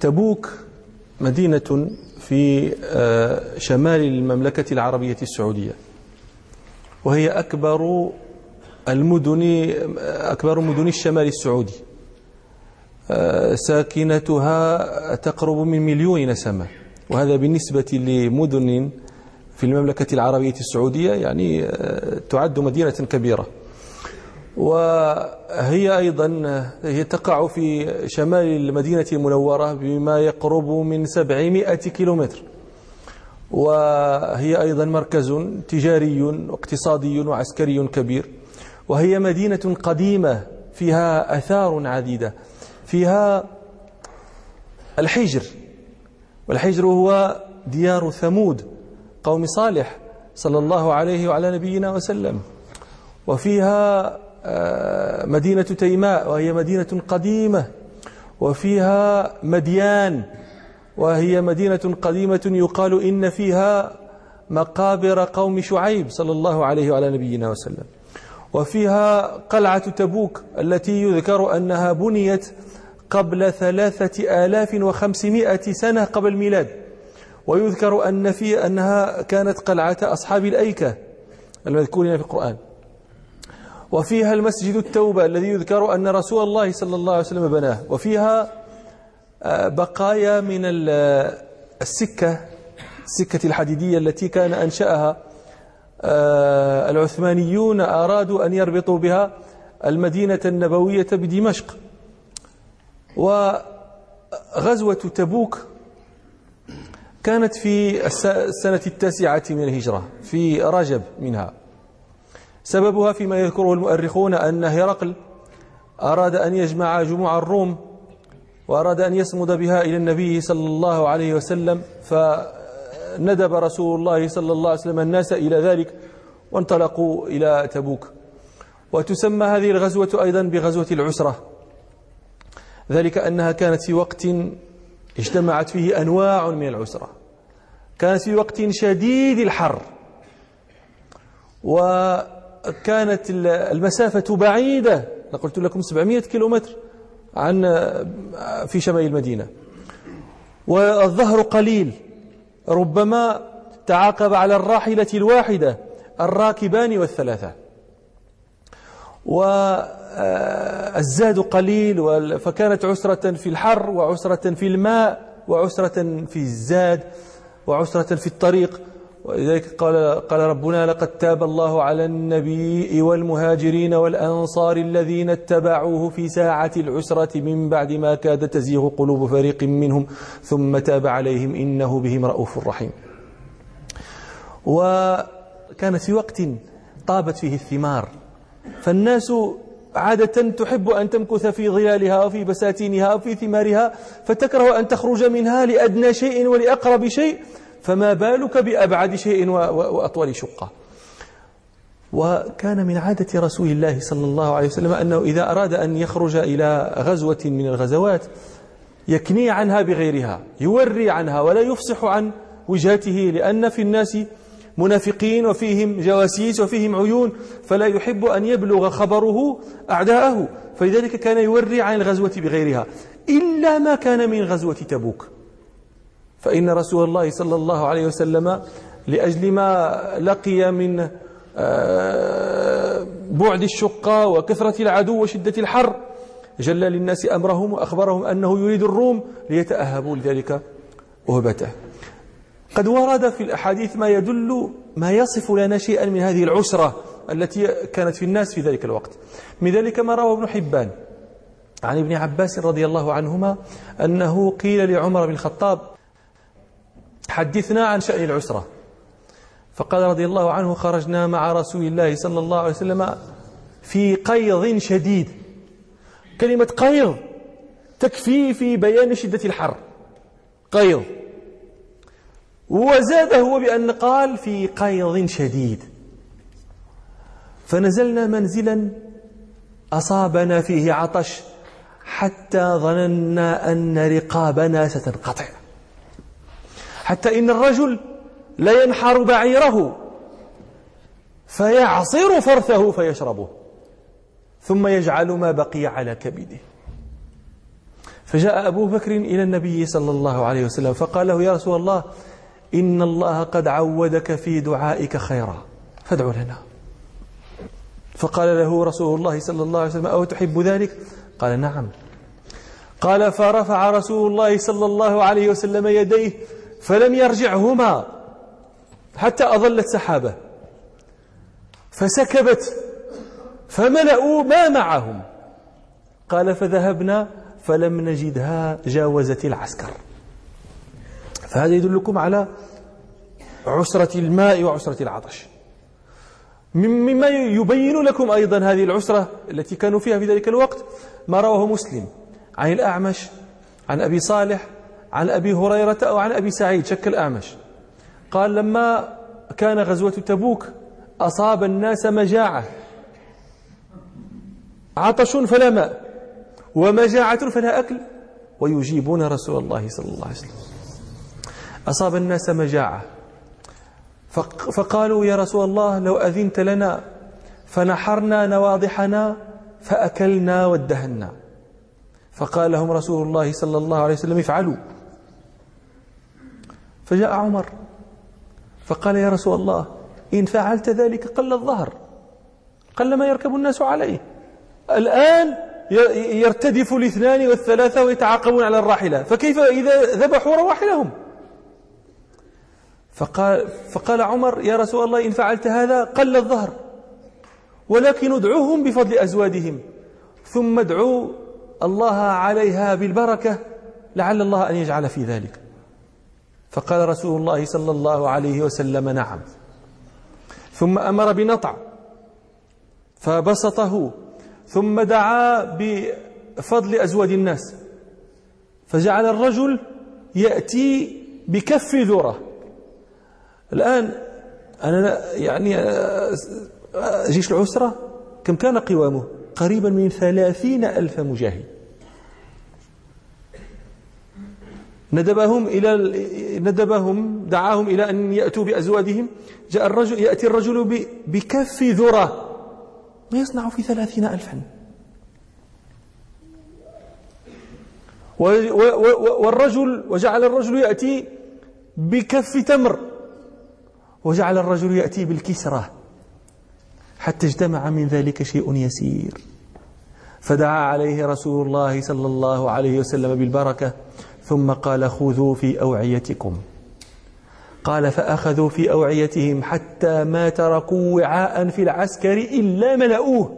تبوك مدينة في آه، شمال المملكة العربية السعودية. وهي أكبر المدن أكبر مدن الشمال السعودي. آه، ساكنتها تقرب من مليون نسمة وهذا بالنسبة لمدن في المملكة العربية السعودية يعني آه، تعد مدينة كبيرة. وهي أيضا هي تقع في شمال المدينة المنورة بما يقرب من 700 كيلومتر. وهي أيضا مركز تجاري واقتصادي وعسكري كبير. وهي مدينة قديمة فيها أثار عديدة. فيها الحجر. والحجر هو ديار ثمود قوم صالح صلى الله عليه وعلى نبينا وسلم. وفيها مدينة تيماء وهي مدينة قديمة وفيها مديان وهي مدينة قديمة يقال إن فيها مقابر قوم شعيب صلى الله عليه وعلى نبينا وسلم. وفيها قلعة تبوك التي يذكر أنها بنيت قبل ثلاثة آلاف وخمسمائة سنة قبل الميلاد. ويذكر أن في أنها كانت قلعة أصحاب الأيكة المذكورين في القرآن. وفيها المسجد التوبة الذي يذكر أن رسول الله صلى الله عليه وسلم بناه. وفيها آه، بقايا من السكة السكة الحديدية التي كان أنشأها آه، العثمانيون أرادوا أن يربطوا بها المدينة النبوية بدمشق. وغزوة تبوك كانت في السنة التاسعة من الهجرة في رجب منها. سببها فيما يذكره المؤرخون أن هرقل أراد أن يجمع جموع الروم وأراد أن يصمد بها إلى النبي صلى الله عليه وسلم فندب رسول الله صلى الله عليه وسلم الناس إلى ذلك وانطلقوا إلى تبوك. وتسمى هذه الغزوة أيضا بغزوة العسرة. ذلك أنها كانت في وقت اجتمعت فيه أنواع من العسرة. كانت في وقت شديد الحر. وكانت المسافة بعيدة. قلت لكم 700 كيلومتر عن في شمال المدينة. والظهر قليل. ربما تعاقب على الراحلة الواحدة الراكبان والثلاثة. والزاد قليل فكانت عسرة في الحر وعسرة في الماء وعسرة في الزاد وعسرة في الطريق. ولذلك قال قال ربنا لقد تاب الله على النبي والمهاجرين والأنصار الذين اتبعوه في ساعة العسرة من بعد ما كاد تزيغ قلوب فريق منهم ثم تاب عليهم إنه بهم رؤوف رحيم. وكانت في وقت طابت فيه الثمار. فالناس عادة تحب أن تمكث في ظلالها وفي بساتينها وفي ثمارها فتكره أن تخرج منها لأدنى شيء ولأقرب شيء. فما بالك بأبعد شيء وأطول شقة؟ وكان من عادة رسول الله صلى الله عليه وسلم أنه إذا أراد أن يخرج إلى غزوة من الغزوات يكني عنها بغيرها يوري عنها ولا يفصح عن وجهته لأن في الناس منافقين وفيهم جواسيس وفيهم عيون فلا يحب أن يبلغ خبره أعداءه فلذلك كان يوري عن الغزوة بغيرها. إلا ما كان من غزوة تبوك. فإن رسول الله صلى الله عليه وسلم لأجل ما لقي من آه، بعد الشقة وكثرة العدو وشدة الحر جل للناس أمرهم وأخبرهم أنه يريد الروم ليتأهبوا لذلك وهبته قد ورد في الأحاديث ما يدل ما يصف لنا شيئا من هذه العسرة التي كانت في الناس في ذلك الوقت. من ذلك ما روى ابن حبان عن ابن عباس رضي الله عنهما أنه قيل لعمر بن الخطاب حدثنا عن شأن العسرة. فقال رضي الله عنه خرجنا مع رسول الله صلى الله عليه وسلم في قيض شديد. كلمة قيض تكفي في بيان شدة الحر. قيض. وزاد هو بأن قال في قيض شديد. فنزلنا منزلا أصابنا فيه عطش حتى ظننا أن رقابنا ستنقطع. حتى إن الرجل لا ينحر بعيره فيعصر فرثه فيشربه ثم يجعل ما بقي على كبده. فجاء أبو بكر إلى النبي صلى الله عليه وسلم فقال له يا رسول الله إن الله قد عودك في دعائك خيرا فادع لنا. فقال له رسول الله صلى الله عليه وسلم أو تحب ذلك؟ قال نعم. قال فرفع رسول الله صلى الله عليه وسلم يديه فلم يرجعهما حتى أظلت سحابة. فسكبت فملأوا ما معهم. قال فذهبنا فلم نجدها جاوزت العسكر. فهذا يدلكم على عسرة الماء وعسرة العطش. مما يبين لكم أيضا هذه العسرة التي كانوا فيها في ذلك الوقت. ما رواه مسلم عن الأعمش عن أبي صالح عن أبي هريرة أو عن أبي سعيد شك الأعمش قال لما كان غزوة تبوك أصاب الناس مجاعة. عطش فلا ماء ومجاعة فلا أكل. ويجيبون رسول الله صلى الله عليه وسلم. أصاب الناس مجاعة. فقالوا يا رسول الله لو أذنت لنا فنحرنا نواضحنا فأكلنا وادهنا فقال لهم رسول الله صلى الله عليه وسلم افعلوا. فجاء عمر فقال يا رسول الله إن فعلت ذلك قل الظهر قل ما يركب الناس عليه. الآن يرتدف الاثنان والثلاثة ويتعاقبون على الراحلة فكيف إذا ذبحوا رواحلهم؟ فقال, فقال عمر يا رسول الله إن فعلت هذا قل الظهر ولكن ادعوهم بفضل أزوادهم ثم ادعوا الله عليها بالبركة لعل الله أن يجعل في ذلك. فقال رسول الله صلى الله عليه وسلم نعم. ثم أمر بنطع فبسطه ثم دعا بفضل أزواج الناس فجعل الرجل يأتي بكف ذرة. الآن أنا يعني جيش العسرة كم كان قوامه؟ قريبا من ثلاثين ألف مجاهد. ندبهم إلى ندبهم دعاهم إلى أن يأتوا بأزواجهم. جاء الرجل يأتي الرجل بكف ذرة. ما يصنع في ثلاثين ألفا. والرجل وجعل الرجل يأتي بكف تمر. وجعل الرجل يأتي بالكسرة. حتى اجتمع من ذلك شيء يسير. فدعا عليه رسول الله صلى الله عليه وسلم بالبركة. ثم قال خذوا في أوعيتكم. قال فأخذوا في أوعيتهم حتى ما تركوا وعاء في العسكر إلا ملؤوه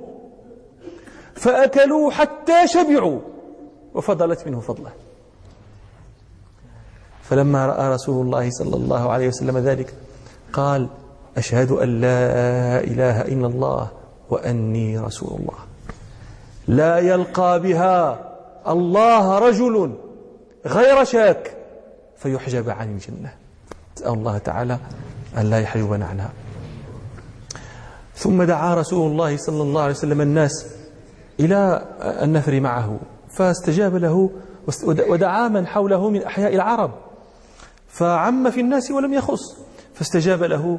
فأكلوا حتى شبعوا. وفضلت منه فضله. فلما رأى رسول الله صلى الله عليه وسلم ذلك قال أشهد أن لا إله إلا الله وأني رسول الله. لا يلقى بها الله رجل غير شاك فيحجب عن الجنة. نسأل الله تعالى أن لا يحجبنا عنها. ثم دعا رسول الله صلى الله عليه وسلم الناس إلى النفر معه فاستجاب له ودعا من حوله من أحياء العرب. فعم في الناس ولم يخص فاستجاب له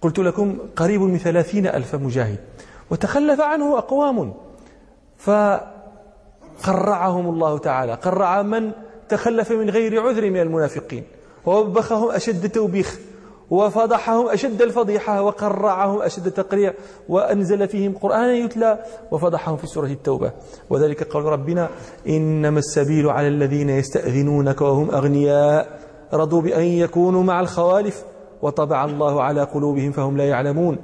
قلت لكم قريب من ثلاثين ألف مجاهد وتخلف عنه أقوام. فقرعهم الله تعالى. قرع من تخلف من غير عذر من المنافقين. ووبخهم أشد توبيخ. وفضحهم أشد الفضيحة. وقرعهم أشد التقريع وأنزل فيهم قرآنا يتلى. وفضحهم في سورة التوبة. وذلك قول ربنا إنما السبيل على الذين يستأذنونك وهم أغنياء. رضوا بأن يكونوا مع الخوالف. وطبع الله على قلوبهم فهم لا يعلمون.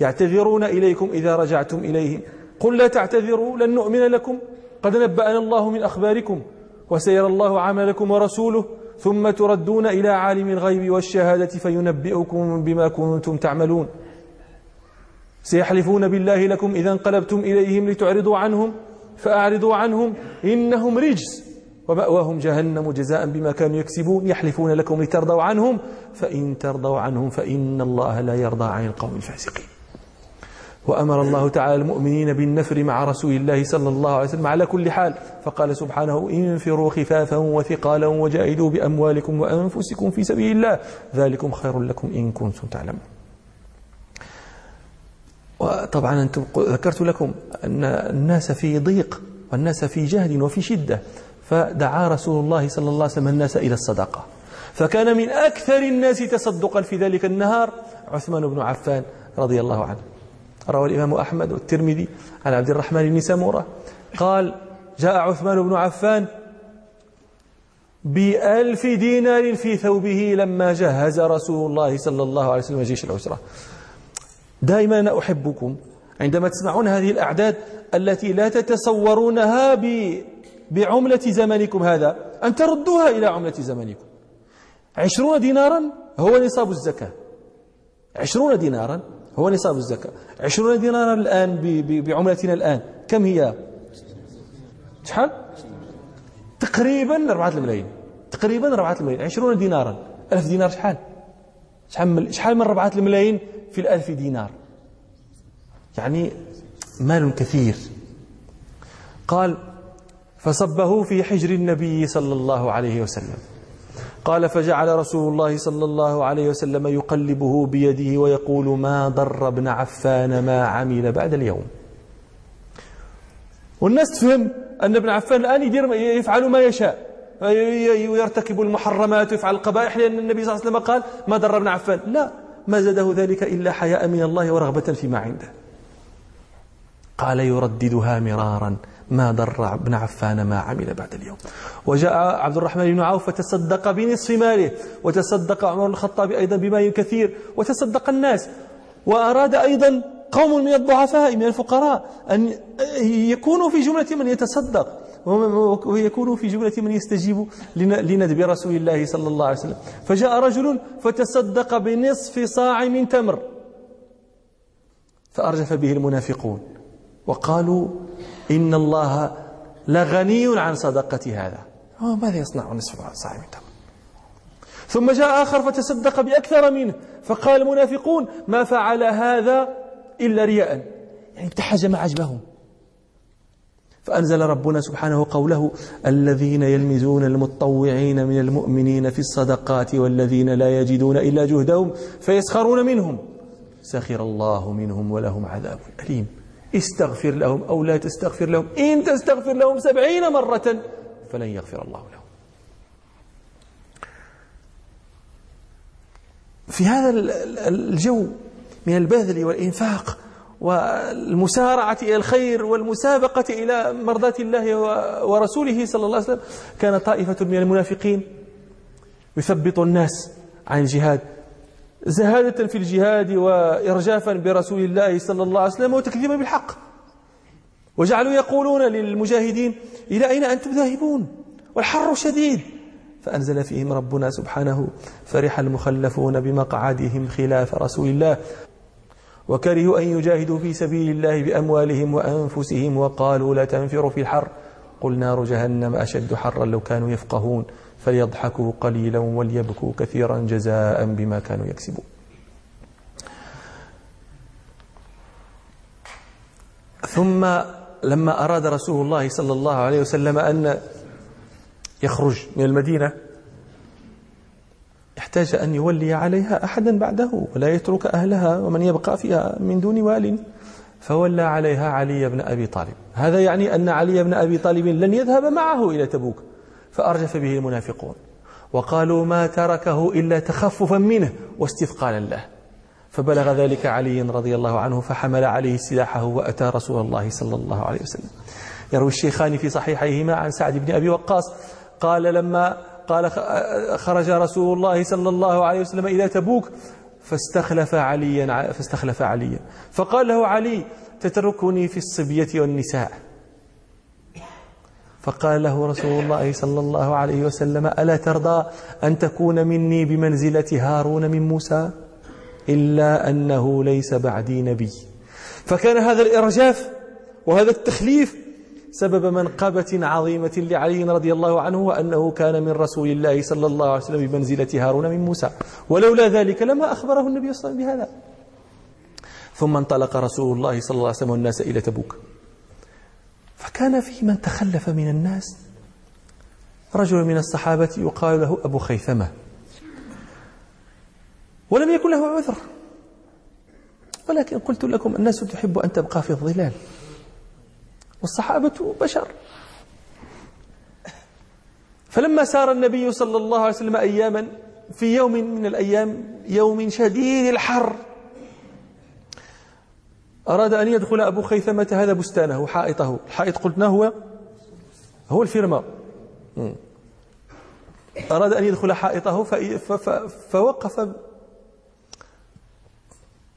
يعتذرون إليكم إذا رجعتم إليهم. قل لا تعتذروا لن نؤمن لكم. قد نبأنا الله من أخباركم وسيرى الله عملكم ورسوله ثم تردون إلى عالم الغيب والشهادة فينبئكم بما كنتم تعملون. سيحلفون بالله لكم إذا انقلبتم إليهم لتعرضوا عنهم فأعرضوا عنهم إنهم رجس ومأواهم جهنم جزاء بما كانوا يكسبون. يحلفون لكم لترضوا عنهم فإن ترضوا عنهم فإن الله لا يرضى عن القوم الفاسقين. وأمر الله تعالى المؤمنين بالنفر مع رسول الله صلى الله عليه وسلم على كل حال. فقال سبحانه انفروا خفافا وثقالا وجاهدوا بأموالكم وأنفسكم في سبيل الله. ذلكم خير لكم إن كنتم تعلمون. وطبعا أنتم ذكرت لكم أن الناس في ضيق والناس في جهد وفي شدة. فدعا رسول الله صلى الله عليه وسلم الناس إلى الصدقة. فكان من أكثر الناس تصدقا في ذلك النهار عثمان بن عفان رضي الله عنه. روى الإمام أحمد والترمذي عن عبد الرحمن بن سمورة. قال جاء عثمان بن عفان بألف دينار في ثوبه لما جهز رسول الله صلى الله عليه وسلم جيش العسرة. دائما أنا أحبكم عندما تسمعون هذه الأعداد التي لا تتصورونها بعملة زمنكم هذا أن تردوها إلى عملة زمنكم. عشرون دينارا هو نصاب الزكاة. عشرون دينارا هو نصاب الزكاة. عشرون دينارا الآن بعملتنا الآن. كم هي؟ شحال تقريبا أربعة الملايين. تقريبا أربعة الملايين. عشرون دينارا. ألف دينار شحال شحال شحال من أربعة الملايين في الألف دينار. يعني مال كثير. قال فصبه في حجر النبي صلى الله عليه وسلم. قال فجعل رسول الله صلى الله عليه وسلم يقلبه بيده ويقول ما ضر ابن عفان ما عمل بعد اليوم. والناس تفهم أن ابن عفان الآن يدير يفعل ما يشاء. ويرتكب المحرمات ويفعل القبائح لأن النبي صلى الله عليه وسلم قال ما ضر ابن عفان. لا ما زاده ذلك إلا حياء من الله ورغبة فيما عنده. قال يرددها مرارا. ما ضر ابن عفان ما عمل بعد اليوم. وجاء عبد الرحمن بن عوف فتصدق بنصف ماله وتصدق عمر الخطاب أيضا بمال كثير وتصدق الناس. وأراد أيضا قوم من الضعفاء من الفقراء أن يكونوا في جملة من يتصدق ويكونوا في جملة من يستجيب لندب رسول الله صلى الله عليه وسلم. فجاء رجل فتصدق بنصف صاع من تمر فأرجف به المنافقون. وقالوا إن الله لغني عن صدقة هذا. ماذا يصنع نصف صاع من تمر ثم جاء آخر فتصدق بأكثر منه فقال المنافقون ما فعل هذا إلا رياء. يعني ابتحج ما عجبهم. فأنزل ربنا سبحانه قوله الذين يلمزون المتطوعين من المؤمنين في الصدقات والذين لا يجدون إلا جهدهم فيسخرون منهم. سخر الله منهم ولهم عذاب أليم. استغفر لهم أو لا تستغفر لهم. إن تستغفر لهم سبعين مرة فلن يغفر الله لهم. في هذا الجو من البذل والإنفاق والمسارعة إلى الخير والمسابقة إلى مرضاة الله ورسوله صلى الله عليه وسلم كان طائفة من المنافقين يثبط الناس عن الجهاد. زهادة في الجهاد وإرجافا برسول الله صلى الله عليه وسلم وتكذيبا بالحق. وجعلوا يقولون للمجاهدين إلى أين أنتم ذاهبون؟ والحر شديد. فأنزل فيهم ربنا سبحانه فرح المخلفون بمقعدهم خلاف رسول الله. وكرهوا أن يجاهدوا في سبيل الله بأموالهم وأنفسهم وقالوا لا تنفروا في الحر. قل نار جهنم أشد حرا لو كانوا يفقهون. فليضحكوا قليلا وليبكوا كثيرا جزاء بما كانوا يكسبون. ثم لما أراد رسول الله صلى الله عليه وسلم أن يخرج من المدينة احتاج أن يولي عليها أحدا بعده ولا يترك أهلها ومن يبقى فيها من دون وال فولى عليها علي بن أبي طالب. هذا يعني أن علي بن أبي طالب لن يذهب معه إلى تبوك. فأرجف به المنافقون. وقالوا ما تركه إلا تخففا منه واستثقالا له. فبلغ ذلك علي رضي الله عنه فحمل عليه سلاحه وأتى رسول الله صلى الله عليه وسلم. يروي الشيخان في صحيحيهما عن سعد بن أبي وقاص قال لما قال خرج رسول الله صلى الله عليه وسلم إلى تبوك فاستخلف عليا فاستخلف عليا. فقال له علي تتركني في الصبية والنساء. فقال له رسول الله صلى الله عليه وسلم ألا ترضى أن تكون مني بمنزلة هارون من موسى؟ إلا أنه ليس بعدي نبي. فكان هذا الإرجاف وهذا التخليف سبب منقبة عظيمة لعلي رضي الله عنه وأنه كان من رسول الله صلى الله عليه وسلم بمنزلة هارون من موسى. ولولا ذلك لما أخبره النبي صلى الله عليه وسلم بهذا. ثم انطلق رسول الله صلى الله عليه وسلم والناس إلى تبوك. فكان في من تخلف من الناس. رجل من الصحابة يقال له أبو خيثمة. ولم يكن له عذر. ولكن قلت لكم الناس تحب أن تبقى في الظلال. والصحابة بشر. فلما سار النبي صلى الله عليه وسلم أياما في يوم من الأيام يوم شديد الحر أراد أن يدخل أبو خيثمة هذا بستانه حائطه. الحائط قلنا هو هو الفيرما أراد أن يدخل حائطه فوقف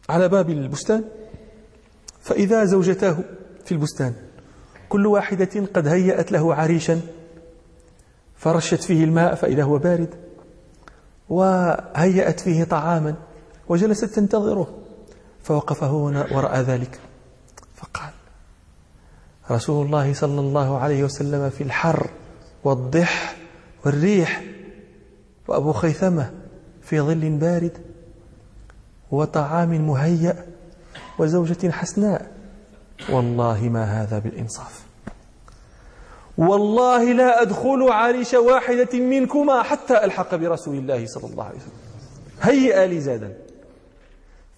على باب البستان. فإذا زوجتاه في البستان كل واحدة قد هيأت له عريشا فرشت فيه الماء فإذا هو بارد وهيأت فيه طعاما وجلست تنتظره. فوقف هنا وراء ذلك. فقال رسول الله صلى الله عليه وسلم في الحر والضح والريح وأبو خيثمة في ظل بارد وطعام مهيأ وزوجة حسناء. والله ما هذا بالإنصاف. والله لا أدخل عريش واحدة منكما حتى ألحق برسول الله صلى الله عليه وسلم. هيئ لي زادا.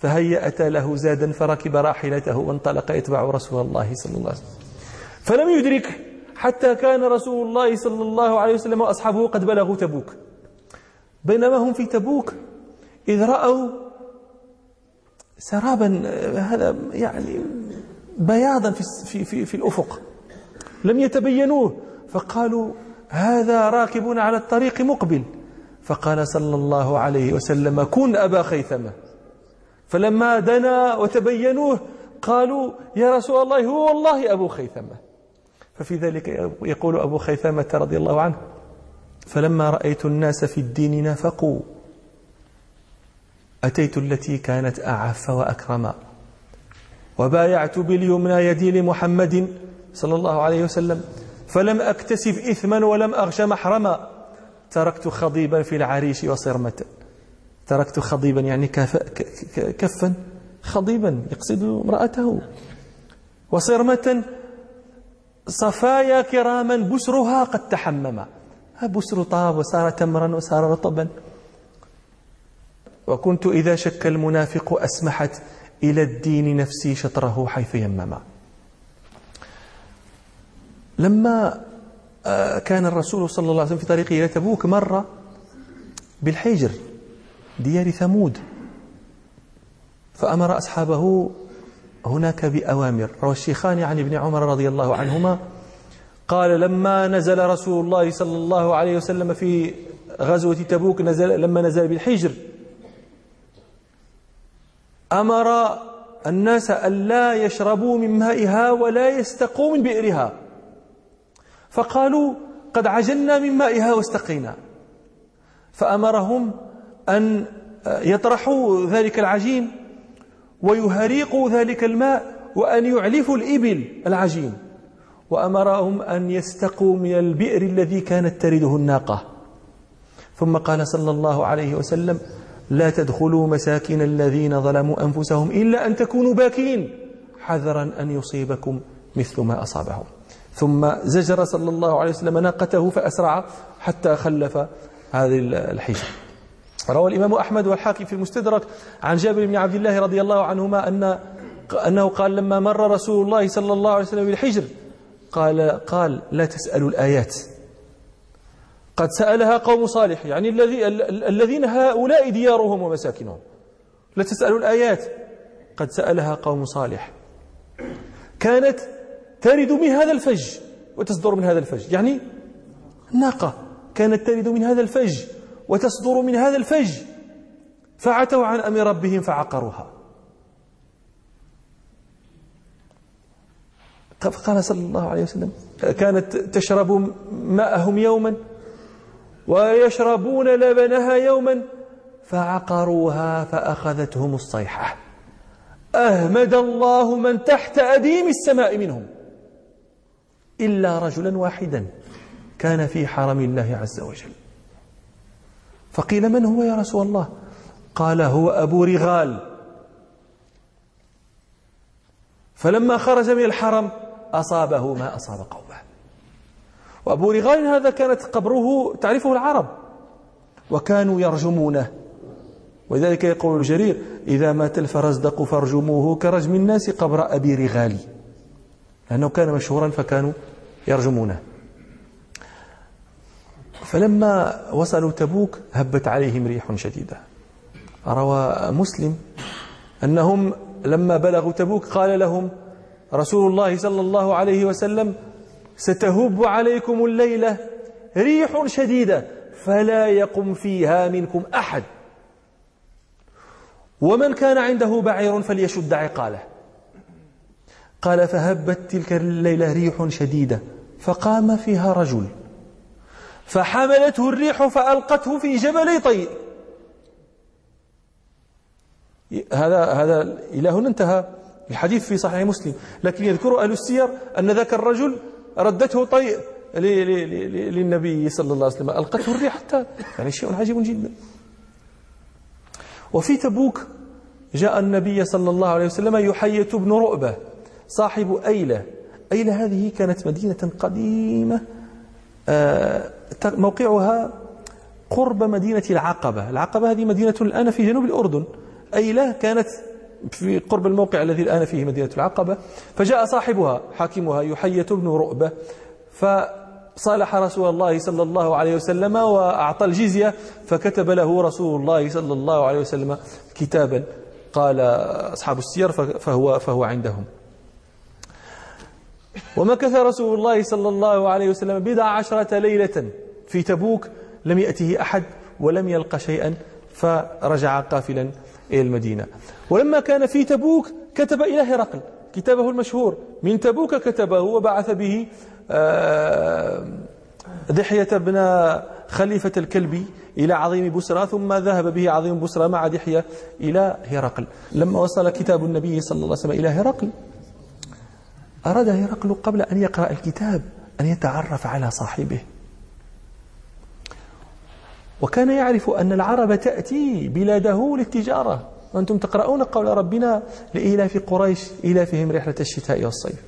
فهيأت له زادا فركب راحلته وانطلق يتبع رسول الله صلى الله عليه وسلم. فلم يدرك حتى كان رسول الله صلى الله عليه وسلم وأصحابه قد بلغوا تبوك. بينما هم في تبوك إذ رأوا سرابا هذا يعني بياضا في, في, في الأفق. لم يتبينوه فقالوا هذا راكب على الطريق مقبل. فقال صلى الله عليه وسلم كن أبا خيثمة. فلما دنا وتبينوه قالوا يا رسول الله هو والله أبو خيثمة. ففي ذلك يقول أبو خيثمة رضي الله عنه فلما رأيت الناس في الدين نافقوا. أتيت التي كانت أعف وأكرما وبايعت باليمنى يدي لمحمد صلى الله عليه وسلم فلم أكتسب إثما ولم أغش محرما. تركت خضيبا في العريش وصرمة. تركت خضيبا يعني كفا خضيبا يقصد امرأته. وصرمة صفايا كراما بسرها قد تحمم. بسر طاب وصار تمرا وصار رطبا. وكنت إذا شك المنافق أسمحت إلى الدين نفسي شطره حيث يمما لما آه، كان الرسول صلى الله عليه وسلم في طريقه إلى تبوك مر بالحجر. ديار ثمود. فأمر أصحابه هناك بأوامر. روى الشيخان عن ابن عمر رضي الله عنهما قال لما نزل رسول الله صلى الله عليه وسلم في غزوة تبوك نزل لما نزل بالحجر أمر الناس أن لا يشربوا من مائها ولا يستقوا من بئرها. فقالوا قد عجلنا من مائها واستقينا. فأمرهم أن يطرحوا ذلك العجين ويهريقوا ذلك الماء وأن يعلفوا الإبل العجين. وأمرهم أن يستقوا من البئر الذي كانت ترده الناقة. ثم قال صلى الله عليه وسلم لا تدخلوا مساكن الذين ظلموا أنفسهم إلا أن تكونوا باكين. حذرا أن يصيبكم مثل ما أصابهم. ثم زجر صلى الله عليه وسلم ناقته فأسرع حتى خلف هذه الحجر. روى الإمام أحمد والحاكم في المستدرك عن جابر بن عبد الله رضي الله عنهما أن أنه قال لما مر رسول الله صلى الله عليه وسلم بالحجر قال قال لا تسألوا الآيات. قد سألها قوم صالح يعني الذي الذين هؤلاء ديارهم ومساكنهم. لا تسألوا الآيات. قد سألها قوم صالح. كانت ترد من هذا الفج وتصدر من هذا الفج يعني ناقة. كانت ترد من هذا الفج وتصدر من هذا الفج. فعتوا عن أمر ربهم فعقروها. قال صلى الله عليه وسلم كانت تشرب ماءهم يوما ويشربون لبنها يوما فعقروها فأخذتهم الصيحة. أهمد الله من تحت أديم السماء منهم. إلا رجلا واحدا كان في حرم الله عز وجل. فقيل من هو يا رسول الله؟ قال هو أبو رغال. فلما خرج من الحرم أصابه ما أصاب قومه. وأبو رغال هذا كانت قبره تعرفه العرب وكانوا يرجمونه. ولذلك يقول الجرير إذا مات الفرزدق فارجموه كرجم الناس قبر أبي رغال. لأنه كان مشهورا فكانوا يرجمونه. فلما وصلوا تبوك هبت عليهم ريح شديدة. روى مسلم أنهم لما بلغوا تبوك قال لهم رسول الله صلى الله عليه وسلم ستهب عليكم الليلة ريح شديدة فلا يقم فيها منكم أحد. ومن كان عنده بعير فليشد عقاله. قال فهبت تلك الليلة ريح شديدة فقام فيها رجل. فحملته الريح فألقته في جبل طيء هذا هذا إلى هنا انتهى. الحديث في صحيح مسلم. لكن يذكر أهل السير أن ذاك الرجل ردته طيء للنبي صلى الله عليه وسلم. ألقته الريح حتى. يعني شيء عجيب جدا. وفي تبوك جاء النبي صلى الله عليه وسلم يحية بن رؤبة صاحب أيلة. أيلة هذه كانت مدينة قديمة. موقعها قرب مدينة العقبة. العقبة هذه مدينة الآن في جنوب الأردن. أيلة كانت في قرب الموقع الذي الآن فيه مدينة العقبة. فجاء صاحبها حاكمها يحية بن رؤبة فصالح رسول الله صلى الله عليه وسلم وأعطى الجزية فكتب له رسول الله صلى الله عليه وسلم كتابا. قال أصحاب السير فهو, فهو عندهم. ومكث رسول الله صلى الله عليه وسلم بضع عشرة ليلة في تبوك لم يأته أحد ولم يلق شيئا فرجع قافلا إلى المدينة. ولما كان في تبوك كتب إلى هرقل كتابه المشهور. من تبوك كتبه وبعث به آه، دحية بن خليفة الكلبي إلى عظيم بسرى ثم ذهب به عظيم بسرى مع دحية إلى هرقل. لما وصل كتاب النبي صلى الله عليه وسلم إلى هرقل أراد هرقل قبل أن يقرأ الكتاب أن يتعرف على صاحبه. وكان يعرف أن العرب تأتي بلاده للتجارة وأنتم تقرؤون قول ربنا لإيلاف قريش إيلافهم رحلة الشتاء والصيف.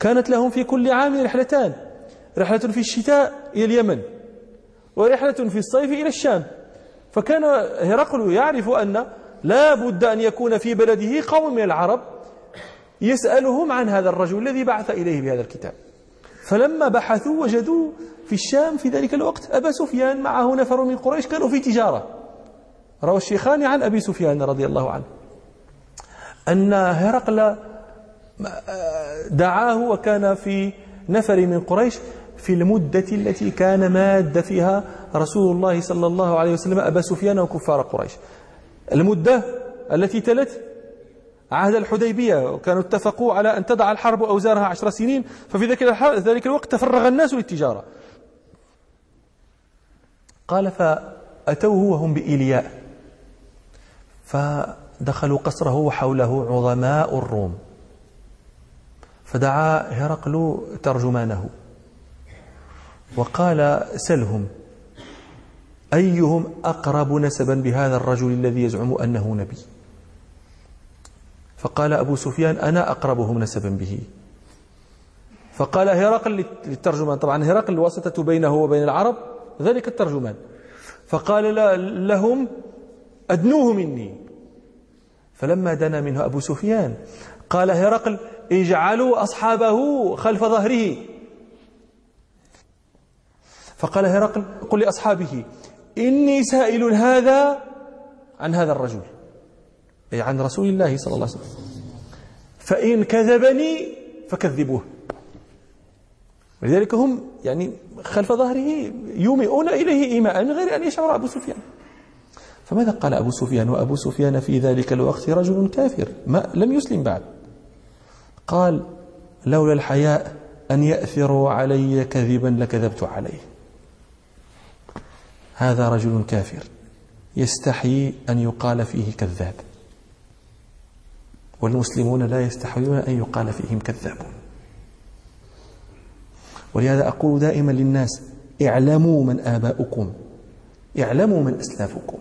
كانت لهم في كل عام رحلتان. رحلة في الشتاء إلى اليمن ورحلة في الصيف إلى الشام. فكان هرقل يعرف أن لا بد أن يكون في بلده قوم من العرب يسألهم عن هذا الرجل الذي بعث إليه بهذا الكتاب. فلما بحثوا وجدوا في الشام في ذلك الوقت أبا سفيان معه نفر من قريش كانوا في تجارة. روى الشيخان عن أبي سفيان رضي الله عنه. أن هرقل دعاه وكان في نفر من قريش في المدة التي كان ماد فيها رسول الله صلى الله عليه وسلم أبا سفيان وكفار قريش. المدة التي تلت عهد الحديبية وكانوا اتفقوا على أن تضع الحرب أوزارها عشر سنين ففي ذلك الوقت تفرغ الناس للتجارة. قال فأتوه وهم بإيلياء. فدخلوا قصره وحوله عظماء الروم. فدعا هرقل ترجمانه وقال سلهم أيهم أقرب نسبا بهذا الرجل الذي يزعم أنه نبي؟ فقال أبو سفيان أنا أقربهم نسبا به. فقال هرقل للترجمان طبعا هرقل الواسطة بينه وبين العرب ذلك الترجمان. فقال لهم أدنوه مني. فلما دنا منه أبو سفيان قال هرقل اجعلوا أصحابه خلف ظهره. فقال هرقل قل لأصحابه إني سائل هذا عن هذا الرجل. أي عن رسول الله صلى الله عليه وسلم. فإن كذبني فكذبوه. ولذلك هم يعني خلف ظهره يومئون إليه إيماء من غير أن يشعر أبو سفيان. فماذا قال أبو سفيان؟ وأبو سفيان في ذلك الوقت رجل كافر ما لم يسلم بعد. قال لولا الحياء أن يأثروا علي كذبا لكذبت عليه. هذا رجل كافر يستحيي أن يقال فيه كذاب. والمسلمون لا يستحيون أن يقال فيهم كذابون ولهذا أقول دائما للناس اعلموا من آباؤكم اعلموا من أسلافكم.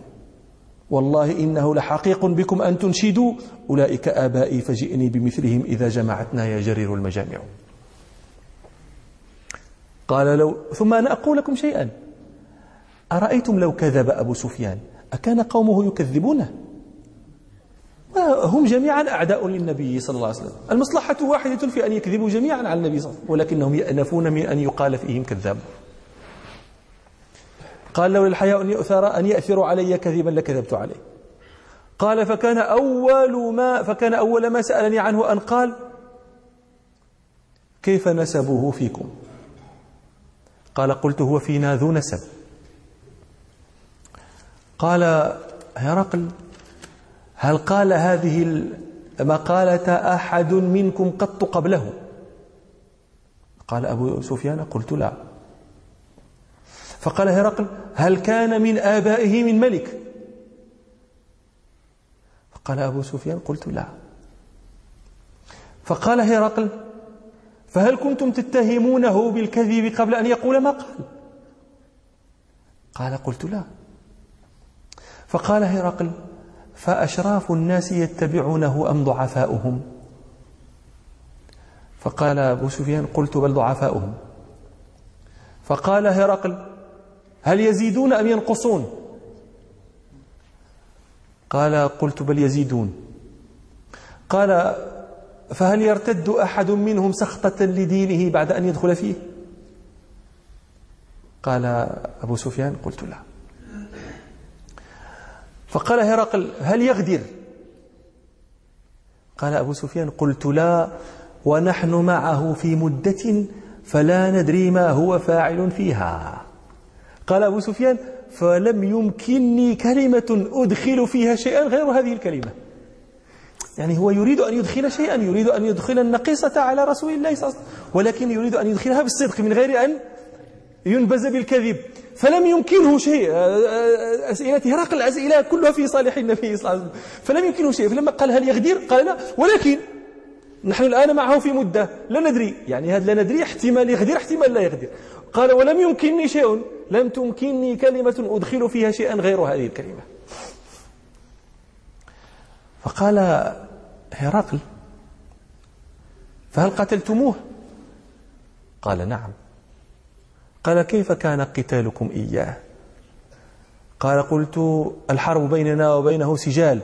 والله إنه لحقيق بكم أن تنشدوا. أولئك آبائي فجئني بمثلهم إذا جمعتنا يا جرير المجامع. قال لو ثم أنا أقول لكم شيئا. أرأيتم لو كذب أبو سفيان؟ أكان قومه يكذبونه؟ هم جميعا أعداء للنبي صلى الله عليه وسلم. المصلحة واحدة في أن يكذبوا جميعا على النبي صلى الله عليه وسلم ولكنهم يأنفون من أن يقال فيهم كذاب. قال لو الحياء أن يؤثر أن يأثر علي كذبا لكذبت عليه. قال فكان أول ما فكان أول ما سألني عنه أن قال كيف نسبه فيكم؟ قال قلت هو فينا ذو نسب. قال هرقل هل قال هذه المقالة أحد منكم قط قبله؟ قال أبو سفيان قلت لا. فقال هرقل هل كان من آبائه من ملك؟ فقال أبو سفيان قلت لا. فقال هرقل فهل كنتم تتهمونه بالكذب قبل أن يقول ما قال؟ قال قلت لا. فقال هرقل فأشراف الناس يتبعونه أم ضعفاؤهم؟ فقال أبو سفيان قلت بل ضعفاؤهم. فقال هرقل هل يزيدون أم ينقصون؟ قال قلت بل يزيدون. قال فهل يرتد أحد منهم سخطة لدينه بعد أن يدخل فيه؟ قال أبو سفيان قلت لا. فقال هرقل هل يغدر؟ قال أبو سفيان قلت لا ونحن معه في مدة فلا ندري ما هو فاعل فيها. قال أبو سفيان فلم يمكنني كلمة أدخل فيها شيئا غير هذه الكلمة. يعني هو يريد أن يدخل شيئا يريد أن يدخل النقيصة على رسول الله صلى الله عليه وسلم ولكن يريد أن يدخلها بالصدق من غير أن ينبز بالكذب. فلم يمكنه شيء. أسئلة هرقل الأسئلة كلها في صالح النبي صلى الله عليه وسلم. فلم يمكنه شيء. فلما قال هل يغدر قال لا. ولكن نحن الآن معه في مدة. لا ندري. يعني هذا لا ندري. احتمال يغدر احتمال لا يغدر قال ولم يمكنني شيء. لم تمكنني كلمة أدخل فيها شيئا غير هذه الكلمة. فقال هرقل فهل قتلتموه قال نعم. قال كيف كان قتالكم إياه؟ قال قلت الحرب بيننا وبينه سجال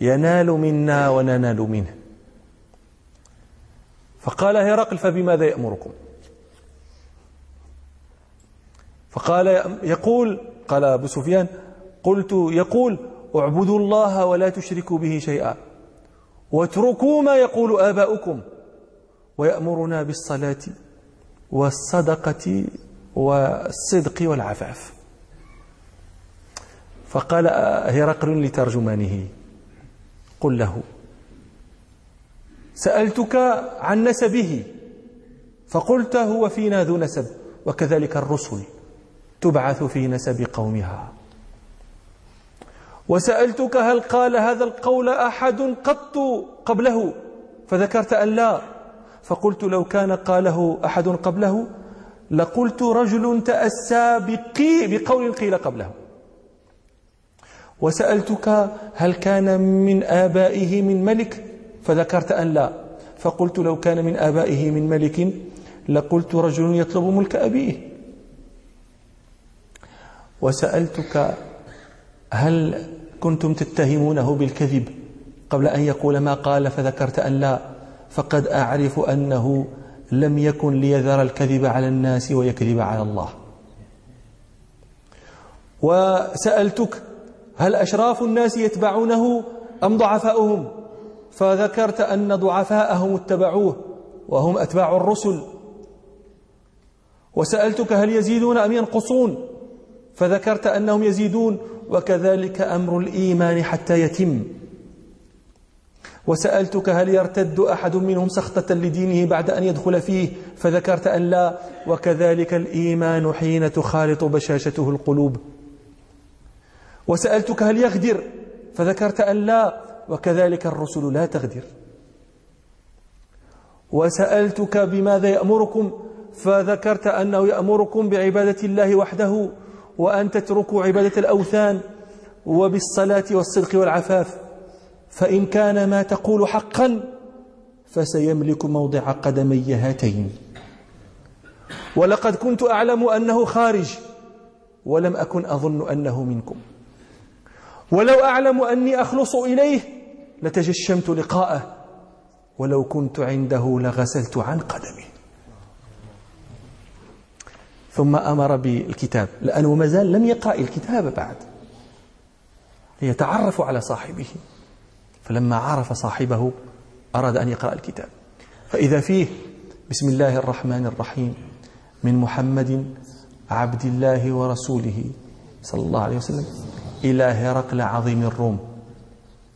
ينال منا وننال منه. فقال هرقل فبماذا يأمركم؟ فقال يقول قال أبو سفيان قلت يقول اعبدوا الله ولا تشركوا به شيئا واتركوا ما يقول آباؤكم ويأمرنا بالصلاة والصدقة والصدق والعفاف. فقال هرقل لترجمانه قل له سألتك عن نسبه فقلت هو فينا ذو نسب وكذلك الرسل تبعث في نسب قومها. وسألتك هل قال هذا القول أحد قط قبله فذكرت أن لا فقلت لو كان قاله أحد قبله لقلت رجل تأسى بقي بقول قيل قبله. وسألتك هل كان من آبائه من ملك؟ فذكرت أن لا. فقلت لو كان من آبائه من ملك لقلت رجل يطلب ملك أبيه. وسألتك هل كنتم تتهمونه بالكذب؟ قبل أن يقول ما قال فذكرت أن لا. فقد أعرف أنه لم يكن ليذر الكذب على الناس ويكذب على الله. وسألتك هل أشراف الناس يتبعونه أم ضعفاؤهم؟ فذكرت أن ضعفاءهم اتبعوه وهم أتباع الرسل. وسألتك هل يزيدون أم ينقصون؟ فذكرت أنهم يزيدون وكذلك أمر الإيمان حتى يتم. وسألتك هل يرتد أحد منهم سخطة لدينه بعد أن يدخل فيه؟ فذكرت أن لا. وكذلك الإيمان حين تخالط بشاشته القلوب. وسألتك هل يغدر؟ فذكرت أن لا. وكذلك الرسل لا تغدر. وسألتك بماذا يأمركم؟ فذكرت أنه يأمركم بعبادة الله وحده وأن تتركوا عبادة الأوثان وبالصلاة والصدق والعفاف. فإن كان ما تقول حقا فسيملك موضع قدمي هاتين. ولقد كنت أعلم أنه خارج ولم أكن أظن أنه منكم. ولو أعلم أني أخلص إليه لتجشمت لقاءه ولو كنت عنده لغسلت عن قدمي. ثم أمر بالكتاب لأنه ما زال لم يقرأ الكتاب بعد ليتعرف على صاحبه. فلما عرف صاحبه أراد أن يقرأ الكتاب. فإذا فيه بسم الله الرحمن الرحيم من محمد عبد الله ورسوله صلى الله عليه وسلم إلى هرقل عظيم الروم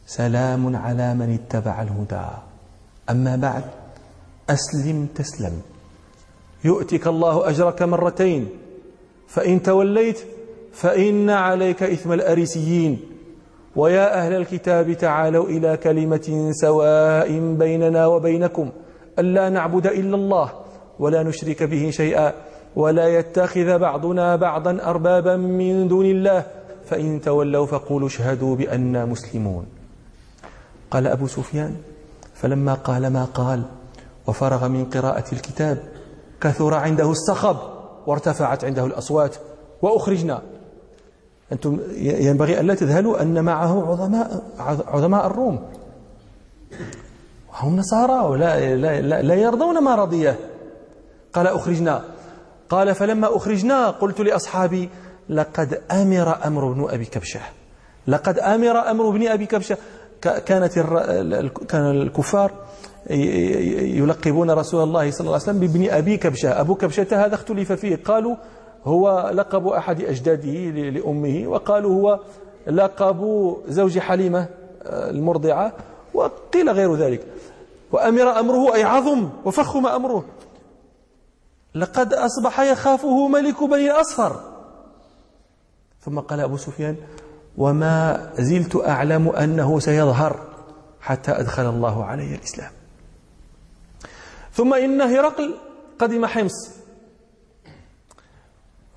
سلام على من اتبع الهدى. أما بعد أسلم تسلم. يؤتك الله أجرك مرتين فإن توليت فإن عليك إثم الأريسيين. ويا أهل الكتاب تعالوا إلى كلمة سواء بيننا وبينكم. ألا نعبد إلا الله ولا نشرك به شيئا ولا يتخذ بعضنا بعضا أربابا من دون الله. فإن تولوا فقولوا اشهدوا بأننا مسلمون. قال أبو سفيان فلما قال ما قال وفرغ من قراءة الكتاب كثر عنده الصخب وارتفعت عنده الأصوات وأخرجنا. أنتم ينبغي ألا تذهلوا أن معه عظماء عظماء الروم. هم نصارى ولا لا, لا, لا يرضون ما رضيه قال أخرجنا. قال فلما أخرجنا قلت لأصحابي لقد أمر أمر بن أبي كبشة. لقد أمر أمر بن أبي كبشة. كانت كان الكفار يلقبون رسول الله صلى الله عليه وسلم بابن أبي كبشة. أبو كبشة هذا اختلف فيه. قالوا هو لقب أحد أجداده لأمه وقالوا هو لقب زوج حليمة آه، المرضعة وقيل غير ذلك. وأمر أمره أي عظم وفخم أمره. لقد أصبح يخافه ملك بني الأصفر ثم قال أبو سفيان وما زلت أعلم أنه سيظهر حتى أدخل الله علي الإسلام. ثم إن هرقل قدم حمص.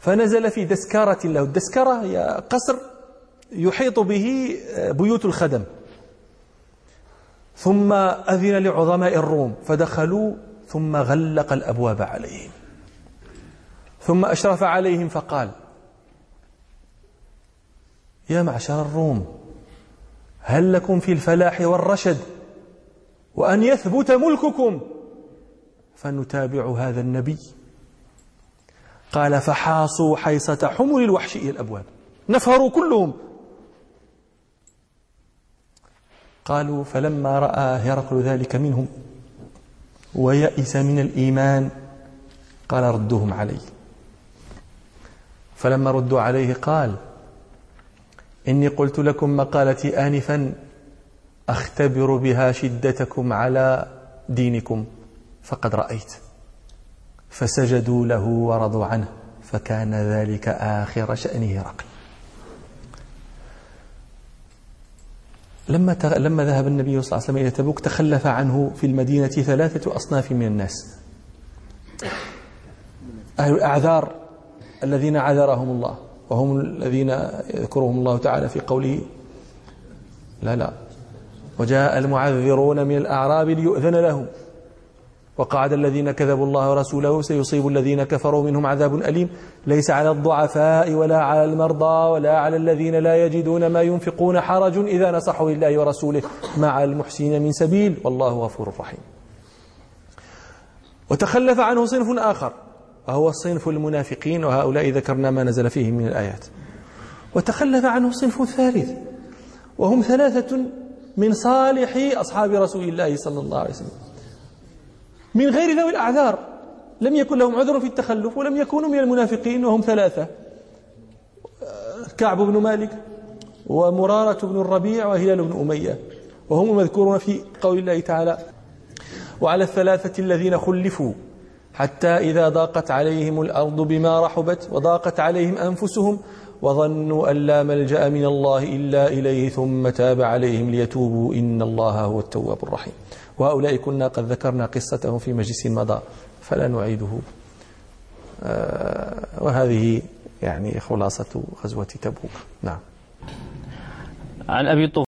فنزل في دسكارة له. الدسكرة هي قصر يحيط به بيوت الخدم. ثم أذن لعظماء الروم فدخلوا ثم غلق الأبواب عليهم. ثم أشرف عليهم فقال يا معشر الروم هل لكم في الفلاح والرشد وأن يثبت ملككم؟ فنتابع هذا النبي قال فحاصوا حيصة حمل الوحش إلى الأبواب. نفروا كلهم. قالوا فلما رأى هرقل ذلك منهم ويئس من الإيمان قال ردوهم علي فلما ردوا عليه قال إني قلت لكم مقالتي آنفا أختبر بها شدتكم على دينكم فقد رأيت. فسجدوا له ورضوا عنه فكان ذلك آخر شأنه هرقل لما لما ذهب النبي صلى الله عليه وسلم إلى تبوك تخلف عنه في المدينة ثلاثة أصناف من الناس. أهل الأعذار الذين عذرهم الله وهم الذين يذكرهم الله تعالى في قوله لا لا. وجاء المعذرون من الأعراب ليؤذن لهم. وقعد الذين كذبوا الله ورسوله سيصيب الذين كفروا منهم عذاب أليم. ليس على الضعفاء ولا على المرضى ولا على الذين لا يجدون ما ينفقون حرج إذا نصحوا لله ورسوله مع المحسنين من سبيل. والله غفور رحيم. وتخلف عنه صنف آخر وهو صنف المنافقين وهؤلاء ذكرنا ما نزل فيهم من الآيات. وتخلف عنه صنف ثالث وهم ثلاثة من صالح أصحاب رسول الله صلى الله عليه وسلم. من غير ذوي الأعذار. لم يكن لهم عذر في التخلف ولم يكونوا من المنافقين وهم ثلاثة. كعب بن مالك ومرارة بن الربيع وهلال بن أمية. وهم المذكورون في قول الله تعالى وعلى الثلاثة الذين خلفوا حتى إذا ضاقت عليهم الأرض بما رحبت وضاقت عليهم أنفسهم وظنوا أن لا ملجأ من الله إلا إليه ثم تاب عليهم ليتوبوا إن الله هو التواب الرحيم. وهؤلاء كنا قد ذكرنا قصتهم في مجلس مضى فلا نعيده. آه، وهذه يعني خلاصة غزوة تبوك. نعم. عن أبي